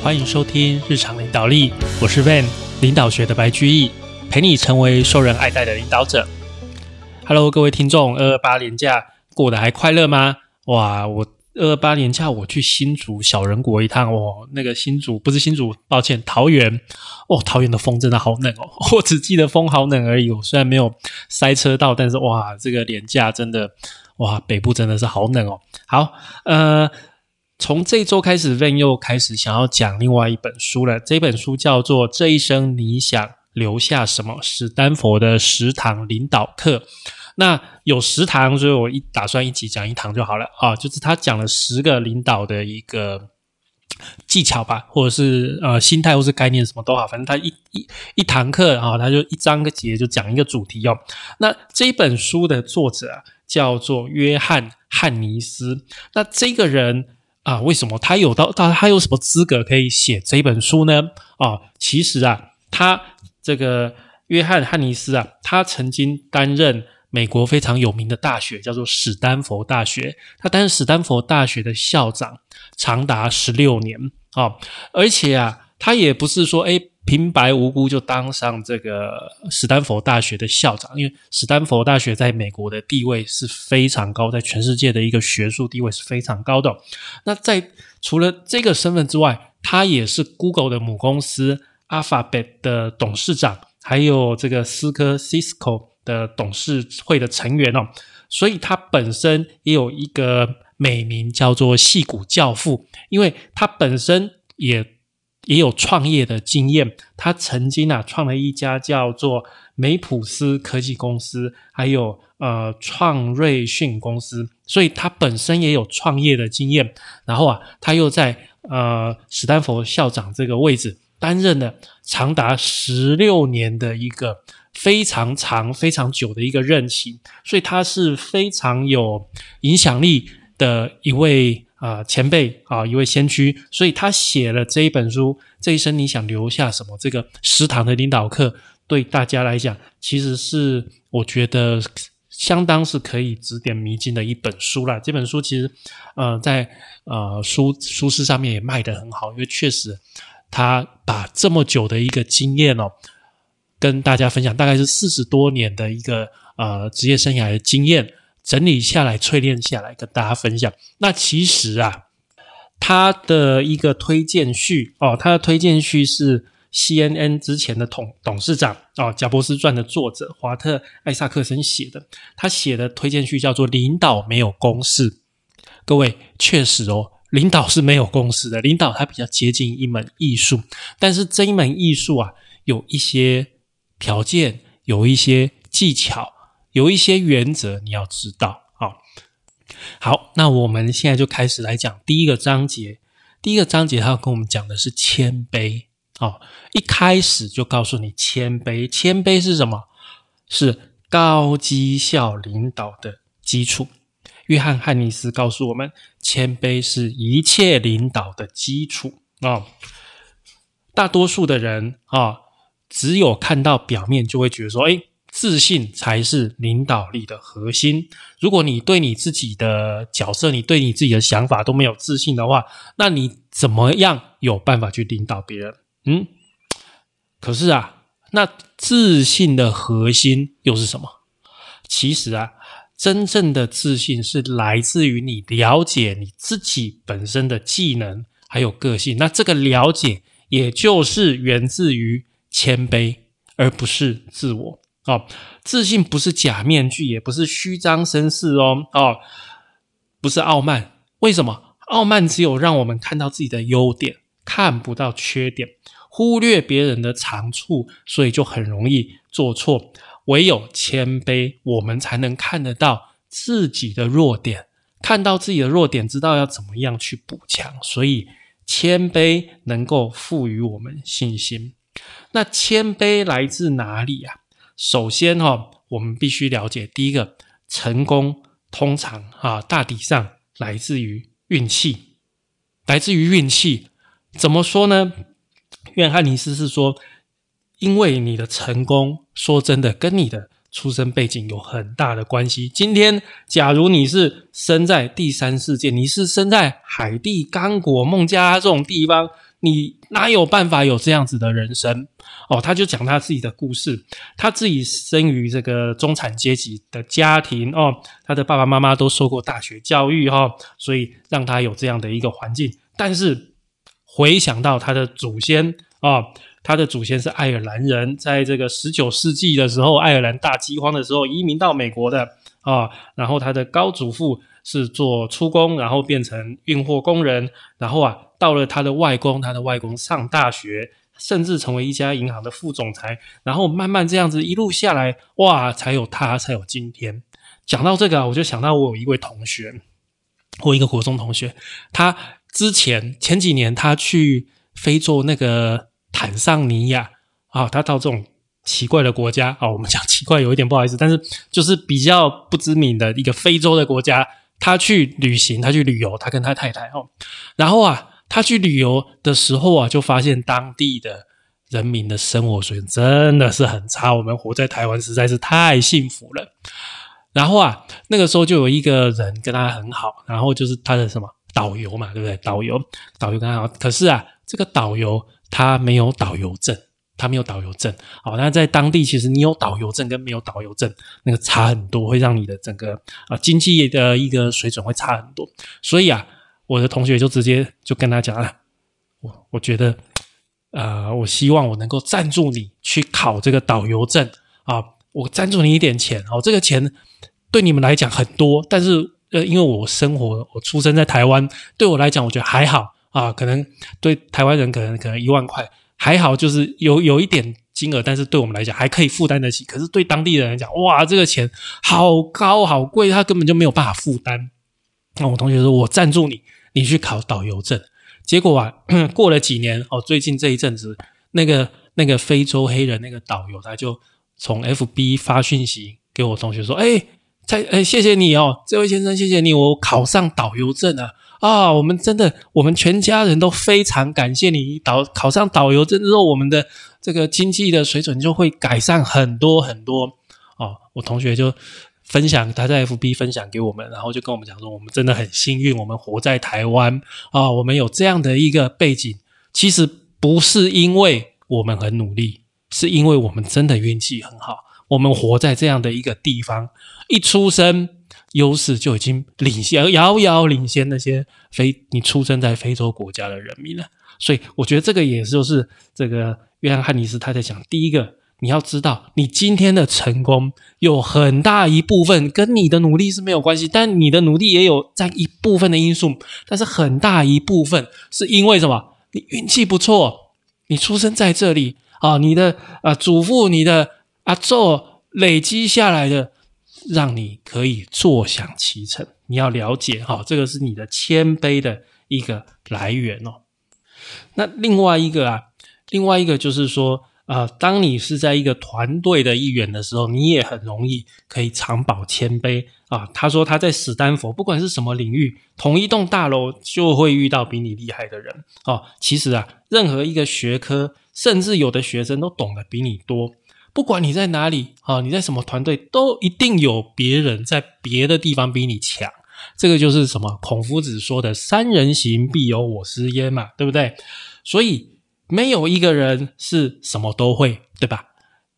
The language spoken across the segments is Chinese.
欢迎收听日常领导力，我是 Van 领导学的白居易，陪你成为受人爱戴的领导者。Hello，各位听众，二二八年假过得还快乐吗？哇，我二二八年假我去新竹小人国一趟哦，那个新竹不是新竹，抱歉，桃园哦，桃园的风真的好冷哦，我只记得风好冷而已。我虽然没有塞车到，但是哇，这个年假真的哇，北部真的是好冷哦。好，呃。从这周开始，Van 又开始想要讲另外一本书了。这本书叫做《这一生你想留下什么》，史丹佛的十堂领导课。那有十堂，所以我一打算一起讲一堂就好了啊。就是他讲了十个领导的一个技巧吧，或者是呃心态，或是概念，什么都好。反正他一一一堂课啊，他就一章个节就讲一个主题哦。那这本书的作者叫做约翰汉尼斯。那这个人。啊，为什么他有到到他有什么资格可以写这本书呢？啊，其实啊，他这个约翰汉尼斯啊，他曾经担任美国非常有名的大学，叫做史丹佛大学。他担任史丹佛大学的校长长达十六年啊，而且啊，他也不是说哎。平白无故就当上这个史丹佛大学的校长，因为史丹佛大学在美国的地位是非常高，在全世界的一个学术地位是非常高的。那在除了这个身份之外，他也是 Google 的母公司 Alphabet 的董事长，还有这个思科 Cisco 的董事会的成员哦。所以他本身也有一个美名叫做“戏骨教父”，因为他本身也。也有创业的经验，他曾经啊创了一家叫做梅普斯科技公司，还有呃创瑞讯公司，所以他本身也有创业的经验。然后啊，他又在呃史丹佛校长这个位置担任了长达十六年的一个非常长、非常久的一个任期，所以他是非常有影响力的一位。啊，前辈啊，一位先驱，所以他写了这一本书。这一生你想留下什么？这个十堂的领导课，对大家来讲，其实是我觉得相当是可以指点迷津的一本书啦。这本书其实，呃，在呃书书市上面也卖得很好，因为确实他把这么久的一个经验哦，跟大家分享，大概是四十多年的一个呃职业生涯的经验。整理下来、淬炼下来，跟大家分享。那其实啊，他的一个推荐序哦，他的推荐序是 CNN 之前的董董事长哦，《贾伯斯传》的作者华特艾萨克森写的。他写的推荐序叫做“领导没有公式”。各位，确实哦，领导是没有公式的。领导它比较接近一门艺术，但是这一门艺术啊，有一些条件，有一些技巧。有一些原则你要知道啊。好，那我们现在就开始来讲第一个章节。第一个章节，他要跟我们讲的是谦卑哦。一开始就告诉你谦卑，谦卑是什么？是高绩效领导的基础。约翰汉尼斯告诉我们，谦卑是一切领导的基础啊。大多数的人啊，只有看到表面，就会觉得说，哎。自信才是领导力的核心。如果你对你自己的角色，你对你自己的想法都没有自信的话，那你怎么样有办法去领导别人？嗯，可是啊，那自信的核心又是什么？其实啊，真正的自信是来自于你了解你自己本身的技能还有个性。那这个了解，也就是源自于谦卑，而不是自我。哦，自信不是假面具，也不是虚张声势哦。哦，不是傲慢。为什么？傲慢只有让我们看到自己的优点，看不到缺点，忽略别人的长处，所以就很容易做错。唯有谦卑，我们才能看得到自己的弱点，看到自己的弱点，知道要怎么样去补强。所以，谦卑能够赋予我们信心。那谦卑来自哪里呀？首先哈，我们必须了解，第一个，成功通常啊，大体上来自于运气，来自于运气。怎么说呢？约翰尼斯是说，因为你的成功，说真的，跟你的出生背景有很大的关系。今天，假如你是生在第三世界，你是生在海地、刚果、孟加拉这种地方，你哪有办法有这样子的人生？哦，他就讲他自己的故事，他自己生于这个中产阶级的家庭哦，他的爸爸妈妈都受过大学教育哈，所以让他有这样的一个环境。但是回想到他的祖先啊，他的祖先是爱尔兰人，在这个十九世纪的时候，爱尔兰大饥荒的时候移民到美国的啊，然后他的高祖父。是做出工，然后变成运货工人，然后啊，到了他的外公，他的外公上大学，甚至成为一家银行的副总裁，然后慢慢这样子一路下来，哇，才有他，才有今天。讲到这个啊，我就想到我有一位同学，我一个国中同学，他之前前几年他去非洲那个坦桑尼亚啊，他到这种奇怪的国家啊，我们讲奇怪有一点不好意思，但是就是比较不知名的一个非洲的国家。他去旅行，他去旅游，他跟他太太哦，然后啊，他去旅游的时候啊，就发现当地的人民的生活水准真的是很差。我们活在台湾实在是太幸福了。然后啊，那个时候就有一个人跟他很好，然后就是他的什么导游嘛，对不对？导游，导游跟他好，可是啊，这个导游他没有导游证。他没有导游证，好，那在当地其实你有导游证跟没有导游证那个差很多，会让你的整个啊经济的一个水准会差很多。所以啊，我的同学就直接就跟他讲了，我我觉得，呃，我希望我能够赞助你去考这个导游证啊，我赞助你一点钱，哦，这个钱对你们来讲很多，但是呃，因为我生活我出生在台湾，对我来讲我觉得还好啊，可能对台湾人可能可能一万块。还好，就是有有一点金额，但是对我们来讲还可以负担得起。可是对当地人来讲，哇，这个钱好高好贵，他根本就没有办法负担。那我同学说，我赞助你，你去考导游证。结果啊，过了几年哦，最近这一阵子，那个那个非洲黑人那个导游，他就从 FB 发讯息给我同学说：“哎，在哎，谢谢你哦，这位先生，谢谢你，我考上导游证了。”啊，我们真的，我们全家人都非常感谢你导考上导游证之后，我们的这个经济的水准就会改善很多很多。哦，我同学就分享他在 FB 分享给我们，然后就跟我们讲说，我们真的很幸运，我们活在台湾啊，我们有这样的一个背景，其实不是因为我们很努力，是因为我们真的运气很好，我们活在这样的一个地方，一出生。优势就已经领先，遥遥领先那些非你出生在非洲国家的人民了。所以，我觉得这个也就是这个约翰汉尼斯他在讲。第一个，你要知道，你今天的成功有很大一部分跟你的努力是没有关系，但你的努力也有占一部分的因素。但是很大一部分是因为什么？你运气不错，你出生在这里啊，你的啊祖父、你的阿祖累积下来的。让你可以坐享其成，你要了解哈，这个是你的谦卑的一个来源哦。那另外一个啊，另外一个就是说，呃，当你是在一个团队的一员的时候，你也很容易可以常保谦卑啊。他说他在史丹佛，不管是什么领域，同一栋大楼就会遇到比你厉害的人哦。其实啊，任何一个学科，甚至有的学生都懂得比你多。不管你在哪里啊，你在什么团队，都一定有别人在别的地方比你强。这个就是什么孔夫子说的“三人行，必有我师焉”嘛，对不对？所以没有一个人是什么都会，对吧？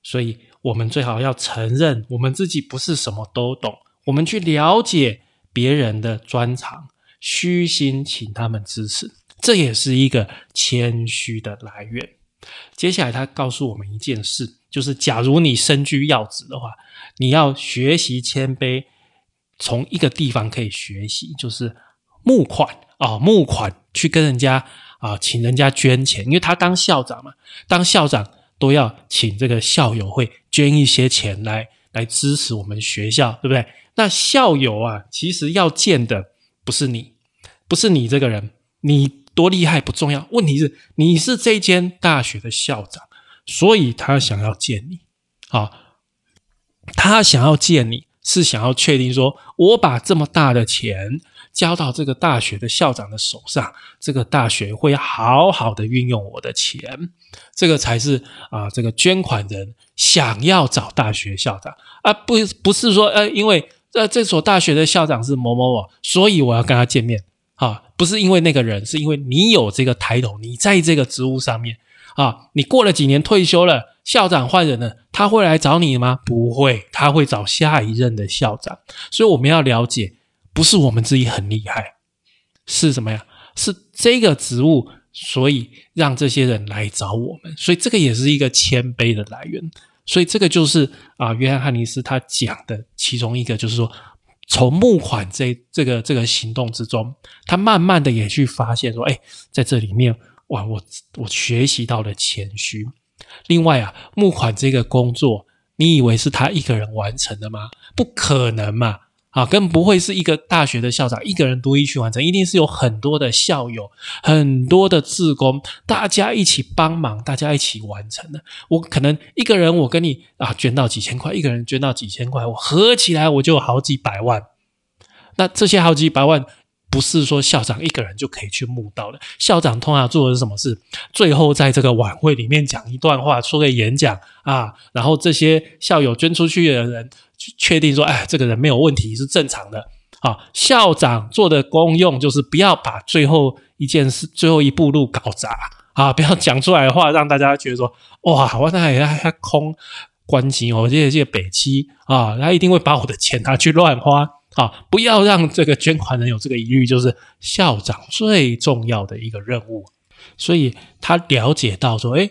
所以我们最好要承认我们自己不是什么都懂，我们去了解别人的专长，虚心请他们支持，这也是一个谦虚的来源。接下来他告诉我们一件事。就是假如你身居要职的话，你要学习谦卑，从一个地方可以学习，就是募款啊，募款去跟人家啊，请人家捐钱，因为他当校长嘛，当校长都要请这个校友会捐一些钱来来支持我们学校，对不对？那校友啊，其实要见的不是你，不是你这个人，你多厉害不重要，问题是你是这间大学的校长。所以他想要见你，啊，他想要见你是想要确定说，我把这么大的钱交到这个大学的校长的手上，这个大学会好好的运用我的钱，这个才是啊，这个捐款人想要找大学校长啊，不不是说呃，因为呃这所大学的校长是某某某，所以我要跟他见面啊。不是因为那个人，是因为你有这个抬头，你在这个职务上面啊。你过了几年退休了，校长换人了，他会来找你吗？不会，他会找下一任的校长。所以我们要了解，不是我们自己很厉害，是什么呀？是这个职务，所以让这些人来找我们。所以这个也是一个谦卑的来源。所以这个就是啊，约翰汉尼斯他讲的其中一个，就是说。从募款这这个这个行动之中，他慢慢的也去发现说，哎，在这里面，哇，我我学习到了谦虚。另外啊，募款这个工作，你以为是他一个人完成的吗？不可能嘛！啊，更不会是一个大学的校长一个人独立去完成，一定是有很多的校友、很多的志工，大家一起帮忙，大家一起完成的。我可能一个人，我跟你啊捐到几千块，一个人捐到几千块，我合起来我就好几百万。那这些好几百万，不是说校长一个人就可以去募到的。校长通常做的是什么事？最后在这个晚会里面讲一段话，说个演讲啊，然后这些校友捐出去的人。确定说，哎，这个人没有问题，是正常的。啊，校长做的功用就是不要把最后一件事、最后一步路搞砸啊，不要讲出来的话让大家觉得说，哇，我那还还空关机我，这这北七啊，他一定会把我的钱拿去乱花啊，不要让这个捐款人有这个疑虑，就是校长最重要的一个任务。所以他了解到说，哎，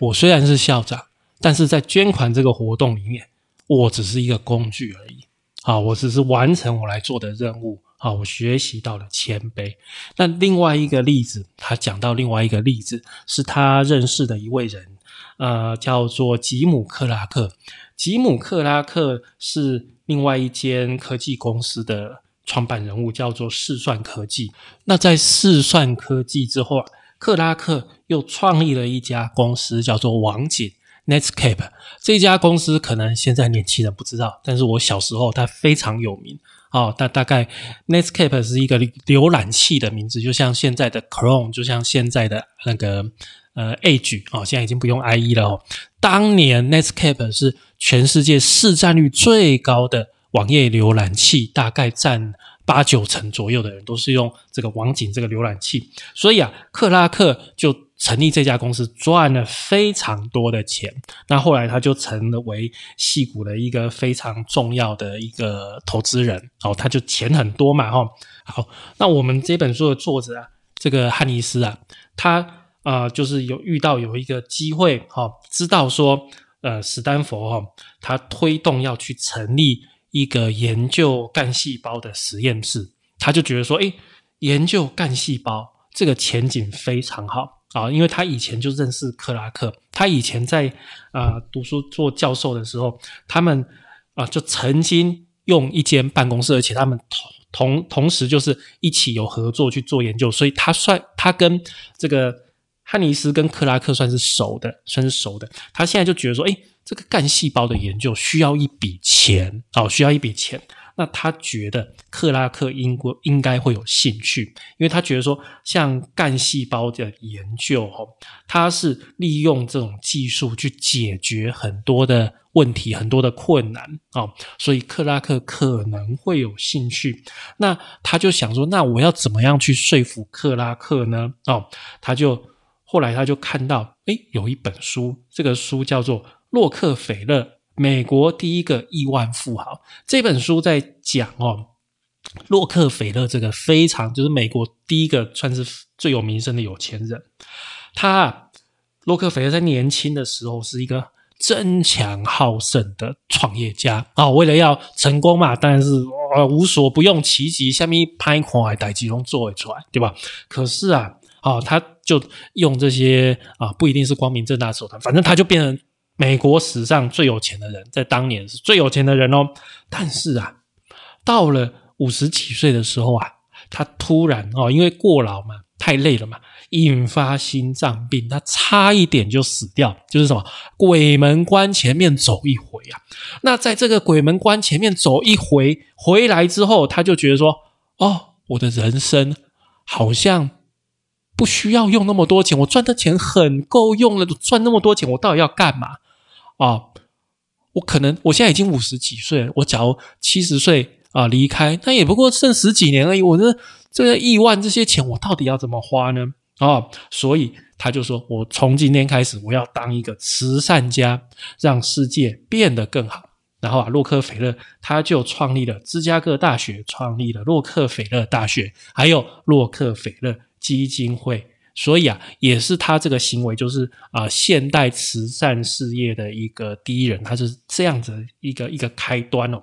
我虽然是校长，但是在捐款这个活动里面。我只是一个工具而已，啊，我只是完成我来做的任务，啊，我学习到了谦卑。那另外一个例子，他讲到另外一个例子，是他认识的一位人，呃，叫做吉姆克拉克。吉姆克拉克是另外一间科技公司的创办人物，叫做试算科技。那在试算科技之后啊，克拉克又创立了一家公司，叫做网景。Netscape 这家公司可能现在年轻人不知道，但是我小时候它非常有名哦。大大概 Netscape 是一个浏览器的名字，就像现在的 Chrome，就像现在的那个呃 Edge 哦，现在已经不用 IE 了哦。当年 Netscape 是全世界市占率最高的网页浏览器，大概占八九成左右的人都是用这个网景这个浏览器，所以啊，克拉克就。成立这家公司赚了非常多的钱，那后来他就成了为戏股的一个非常重要的一个投资人哦，他就钱很多嘛哈。好，那我们这本书的作者啊，这个汉尼斯啊，他啊就是有遇到有一个机会哈，知道说呃史丹佛哈，他推动要去成立一个研究干细胞的实验室，他就觉得说，诶，研究干细胞这个前景非常好。啊，因为他以前就认识克拉克，他以前在啊读书做教授的时候，他们啊就曾经用一间办公室，而且他们同同同时就是一起有合作去做研究，所以他算他跟这个汉尼斯跟克拉克算是熟的，算是熟的。他现在就觉得说，哎，这个干细胞的研究需要一笔钱，哦，需要一笔钱。那他觉得克拉克应该应该会有兴趣，因为他觉得说，像干细胞的研究，哦，它是利用这种技术去解决很多的问题，很多的困难，哦，所以克拉克可能会有兴趣。那他就想说，那我要怎么样去说服克拉克呢？哦，他就后来他就看到，诶，有一本书，这个书叫做《洛克菲勒》。美国第一个亿万富豪这本书在讲哦，洛克菲勒这个非常就是美国第一个算是最有名声的有钱人。他洛克菲勒在年轻的时候是一个争强好胜的创业家啊，为了要成功嘛，当然是呃无所不用其极，下面拍款还带几龙做出来，对吧？可是啊，啊，他就用这些啊，不一定是光明正大手段，反正他就变成。美国史上最有钱的人，在当年是最有钱的人哦。但是啊，到了五十几岁的时候啊，他突然哦，因为过劳嘛，太累了嘛，引发心脏病，他差一点就死掉。就是什么鬼门关前面走一回啊。那在这个鬼门关前面走一回回来之后，他就觉得说：哦，我的人生好像。不需要用那么多钱，我赚的钱很够用了。赚那么多钱，我到底要干嘛啊？我可能我现在已经五十几岁了，我假如七十岁啊离开，那也不过剩十几年而已。我这这个亿万这些钱我到底要怎么花呢？哦，所以他就说我从今天开始我要当一个慈善家，让世界变得更好。然后啊，洛克菲勒他就创立了芝加哥大学，创立了洛克菲勒大学，还有洛克菲勒基金会。所以啊，也是他这个行为，就是啊，现代慈善事业的一个第一人，他是这样子一个一个开端哦。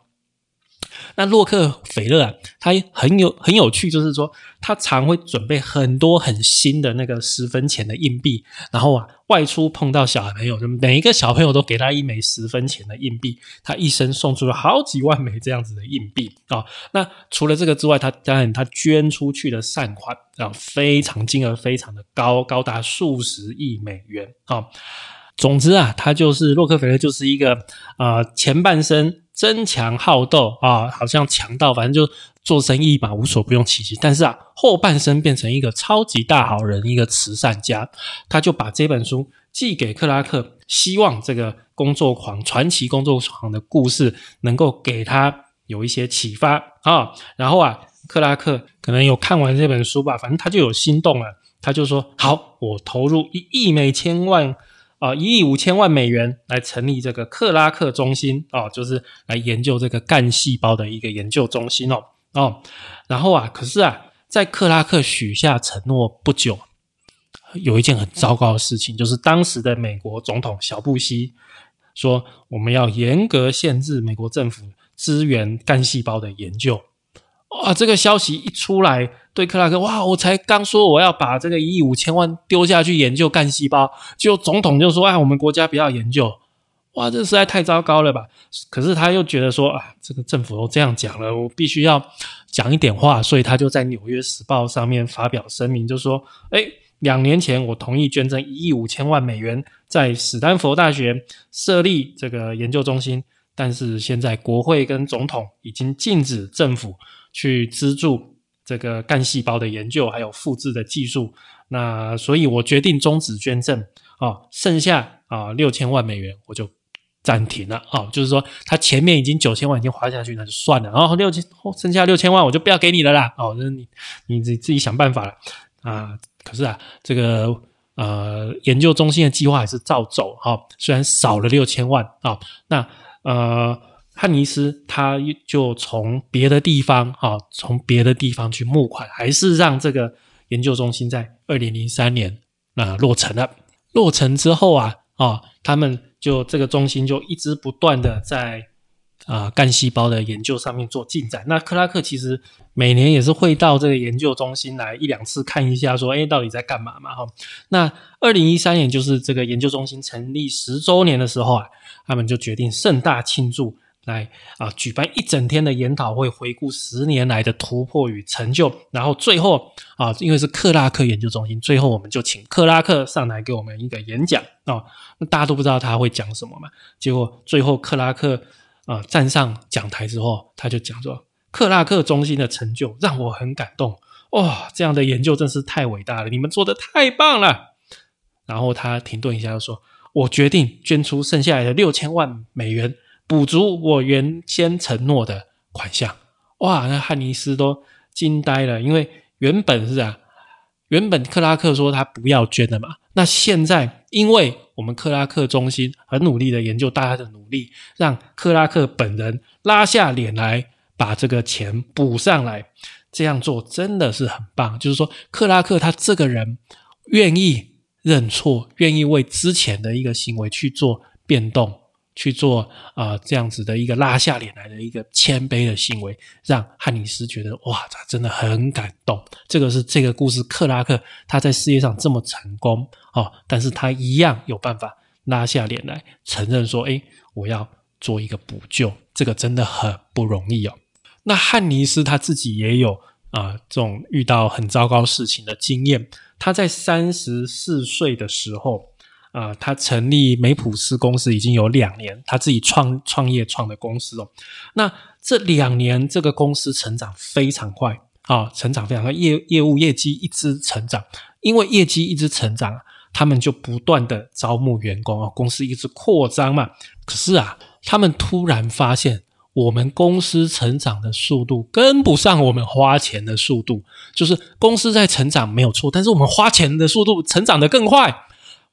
那洛克菲勒啊，他很有很有趣，就是说他常会准备很多很新的那个十分钱的硬币，然后啊外出碰到小朋友，就每一个小朋友都给他一枚十分钱的硬币，他一生送出了好几万枚这样子的硬币啊。那除了这个之外，他当然他捐出去的善款啊非常金额非常的高，高达数十亿美元啊。总之啊，他就是洛克菲勒，就是一个啊前半生。争强好斗啊，好像强盗，反正就做生意嘛，无所不用其极。但是啊，后半生变成一个超级大好人，一个慈善家。他就把这本书寄给克拉克，希望这个工作狂、传奇工作狂的故事能够给他有一些启发啊。然后啊，克拉克可能有看完这本书吧，反正他就有心动了，他就说：“好，我投入一亿美千万。”啊，一亿五千万美元来成立这个克拉克中心哦，就是来研究这个干细胞的一个研究中心哦哦。然后啊，可是啊，在克拉克许下承诺不久，有一件很糟糕的事情，就是当时的美国总统小布希说，我们要严格限制美国政府支援干细胞的研究。哇，这个消息一出来，对克拉克哇，我才刚说我要把这个一亿五千万丢下去研究干细胞，就总统就说，哎，我们国家不要研究，哇，这实在太糟糕了吧？可是他又觉得说，啊，这个政府都这样讲了，我必须要讲一点话，所以他就在《纽约时报》上面发表声明，就说，哎，两年前我同意捐赠一亿五千万美元，在史丹佛大学设立这个研究中心，但是现在国会跟总统已经禁止政府。去资助这个干细胞的研究，还有复制的技术。那所以我决定终止捐赠啊，剩下啊六千万美元我就暂停了啊。就是说，他前面已经九千万已经花下去，那就算了。然后六千剩下六千万我就不要给你了啦。哦，那你你自自己想办法了啊。可是啊，这个呃研究中心的计划还是照走哈，虽然少了六千万啊。那呃。汉尼斯他就从别的地方啊，从别的地方去募款，还是让这个研究中心在二零零三年啊落成了。落成之后啊啊，他们就这个中心就一直不断的在啊干细胞的研究上面做进展。那克拉克其实每年也是会到这个研究中心来一两次看一下，说哎到底在干嘛嘛哈。那二零一三年就是这个研究中心成立十周年的时候啊，他们就决定盛大庆祝。来啊！举办一整天的研讨会，回顾十年来的突破与成就。然后最后啊，因为是克拉克研究中心，最后我们就请克拉克上来给我们一个演讲啊。那大家都不知道他会讲什么嘛？结果最后克拉克啊站上讲台之后，他就讲说：“克拉克中心的成就让我很感动哇！这样的研究真是太伟大了，你们做的太棒了。”然后他停顿一下，就说：“我决定捐出剩下来的六千万美元。”补足我原先承诺的款项，哇！那汉尼斯都惊呆了，因为原本是啊，原本克拉克说他不要捐的嘛，那现在因为我们克拉克中心很努力的研究，大家的努力让克拉克本人拉下脸来把这个钱补上来，这样做真的是很棒。就是说，克拉克他这个人愿意认错，愿意为之前的一个行为去做变动。去做啊，这样子的一个拉下脸来的一个谦卑的行为，让汉尼斯觉得哇，他真的很感动。这个是这个故事，克拉克他在事业上这么成功哦，但是他一样有办法拉下脸来承认说，哎，我要做一个补救，这个真的很不容易哦。那汉尼斯他自己也有啊，这种遇到很糟糕事情的经验。他在三十四岁的时候。啊，他成立梅普斯公司已经有两年，他自己创创业创的公司哦。那这两年这个公司成长非常快啊，成长非常快，业业务业绩一直成长。因为业绩一直成长，他们就不断的招募员工啊，公司一直扩张嘛。可是啊，他们突然发现，我们公司成长的速度跟不上我们花钱的速度，就是公司在成长没有错，但是我们花钱的速度成长的更快。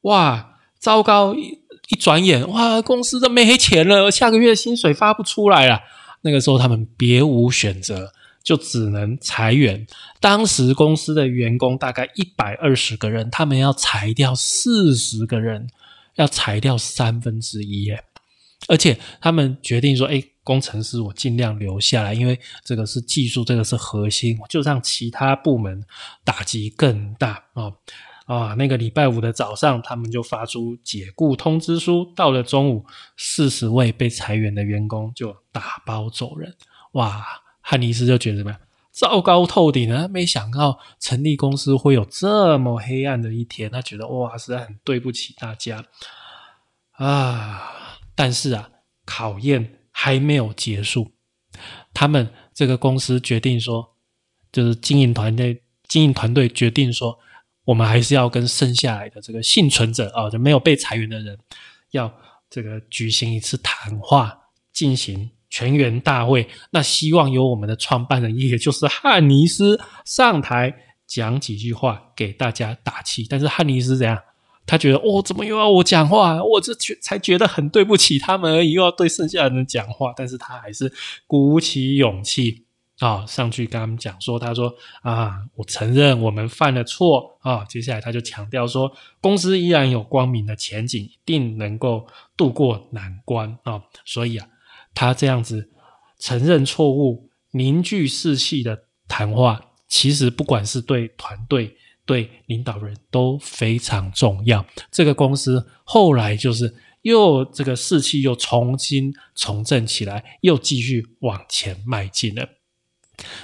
哇，糟糕！一一转眼，哇，公司都没钱了，下个月薪水发不出来了。那个时候他们别无选择，就只能裁员。当时公司的员工大概一百二十个人，他们要裁掉四十个人，要裁掉三分之一耶。而且他们决定说：“哎，工程师，我尽量留下来，因为这个是技术，这个是核心，就让其他部门打击更大啊啊！”那个礼拜五的早上，他们就发出解雇通知书。到了中午，四十位被裁员的员工就打包走人。哇！汉尼斯就觉得怎么样？糟糕透顶了！没想到成立公司会有这么黑暗的一天。他觉得哇，实在很对不起大家啊！但是啊，考验还没有结束。他们这个公司决定说，就是经营团队，经营团队决定说，我们还是要跟剩下来的这个幸存者啊，就没有被裁员的人，要这个举行一次谈话，进行全员大会。那希望由我们的创办人，也就是汉尼斯上台讲几句话，给大家打气。但是汉尼斯怎样？他觉得哦，怎么又要我讲话？我这觉才觉得很对不起他们而已，又要对剩下的人讲话。但是他还是鼓起勇气啊，上去跟他们讲说：“他说啊，我承认我们犯了错啊。”接下来他就强调说，公司依然有光明的前景，一定能够度过难关啊。所以啊，他这样子承认错误、凝聚士气的谈话，其实不管是对团队。对领导人都非常重要。这个公司后来就是又这个士气又重新重振起来，又继续往前迈进了。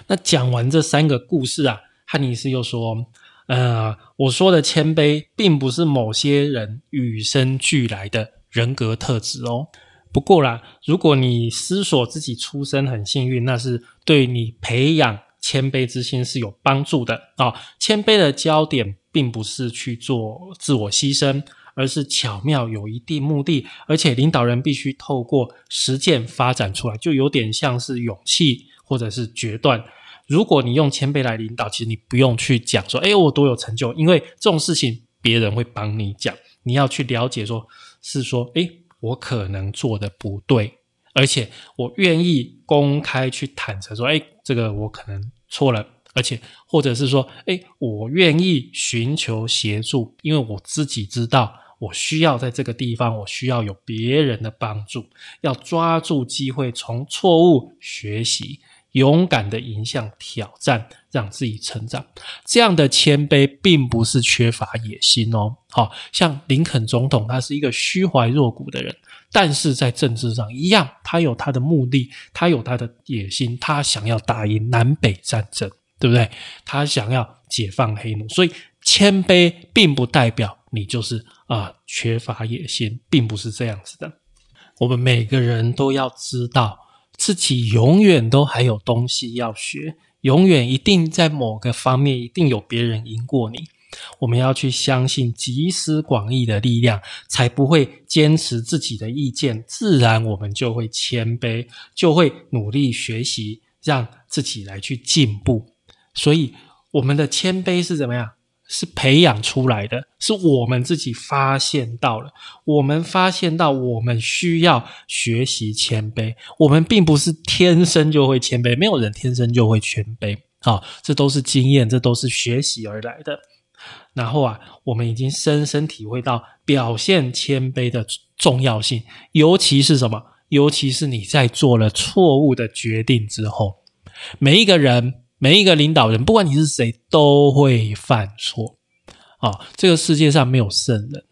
那讲完这三个故事啊，汉尼斯又说：“呃，我说的谦卑，并不是某些人与生俱来的人格特质哦。不过啦，如果你思索自己出生很幸运，那是对你培养。”谦卑之心是有帮助的啊！谦卑的焦点并不是去做自我牺牲，而是巧妙有一定目的，而且领导人必须透过实践发展出来，就有点像是勇气或者是决断。如果你用谦卑来领导，其实你不用去讲说“哎，我多有成就”，因为这种事情别人会帮你讲。你要去了解，说是说“哎，我可能做的不对”。而且我愿意公开去坦诚说，哎，这个我可能错了，而且或者是说，哎，我愿意寻求协助，因为我自己知道我需要在这个地方，我需要有别人的帮助，要抓住机会，从错误学习。勇敢的迎向挑战，让自己成长。这样的谦卑，并不是缺乏野心哦。好像林肯总统，他是一个虚怀若谷的人，但是在政治上一样，他有他的目的，他有他的野心，他想要打赢南北战争，对不对？他想要解放黑奴，所以谦卑并不代表你就是啊缺乏野心，并不是这样子的。我们每个人都要知道。自己永远都还有东西要学，永远一定在某个方面一定有别人赢过你。我们要去相信集思广益的力量，才不会坚持自己的意见。自然我们就会谦卑，就会努力学习，让自己来去进步。所以我们的谦卑是怎么样？是培养出来的，是我们自己发现到了。我们发现到我们需要学习谦卑，我们并不是天生就会谦卑，没有人天生就会谦卑。好，这都是经验，这都是学习而来的。然后啊，我们已经深深体会到表现谦卑的重要性，尤其是什么？尤其是你在做了错误的决定之后，每一个人。每一个领导人，不管你是谁，都会犯错啊！这个世界上没有圣人。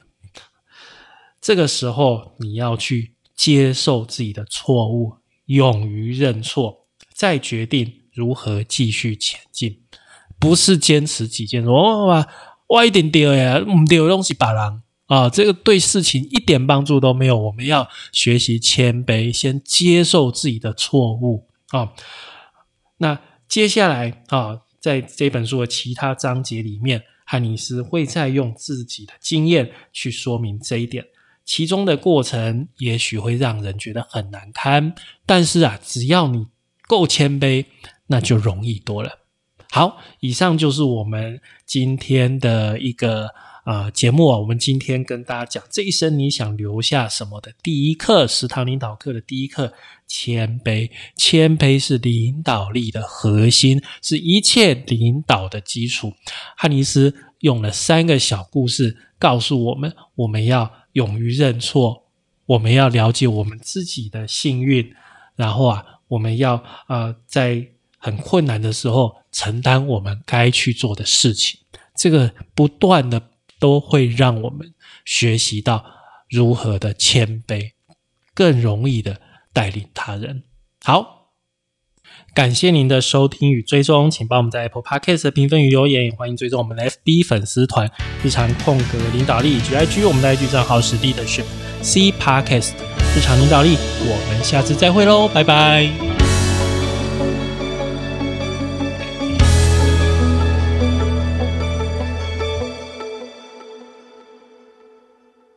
这个时候，你要去接受自己的错误，勇于认错，再决定如何继续前进。不是坚持己见，说哇，我一点丢呀，唔丢东西把人啊，这个对事情一点帮助都没有。我们要学习谦卑，先接受自己的错误啊。那。接下来啊，在这本书的其他章节里面，汉尼斯会再用自己的经验去说明这一点。其中的过程也许会让人觉得很难堪，但是啊，只要你够谦卑，那就容易多了。好，以上就是我们今天的一个呃节目啊。我们今天跟大家讲这一生你想留下什么的第一课，食堂领导课的第一课，谦卑。谦卑是领导力的核心，是一切领导的基础。汉尼斯用了三个小故事告诉我们：我们要勇于认错，我们要了解我们自己的幸运，然后啊，我们要呃在。很困难的时候，承担我们该去做的事情，这个不断的都会让我们学习到如何的谦卑，更容易的带领他人。好，感谢您的收听与追踪，请帮我们在 Apple Podcast 评分与留言，也欢迎追踪我们的 FB 粉丝团日常空格领导力以及 IG 我们的 IG 账号实地的 ship C Podcast 日常领导力，我们下次再会喽，拜拜。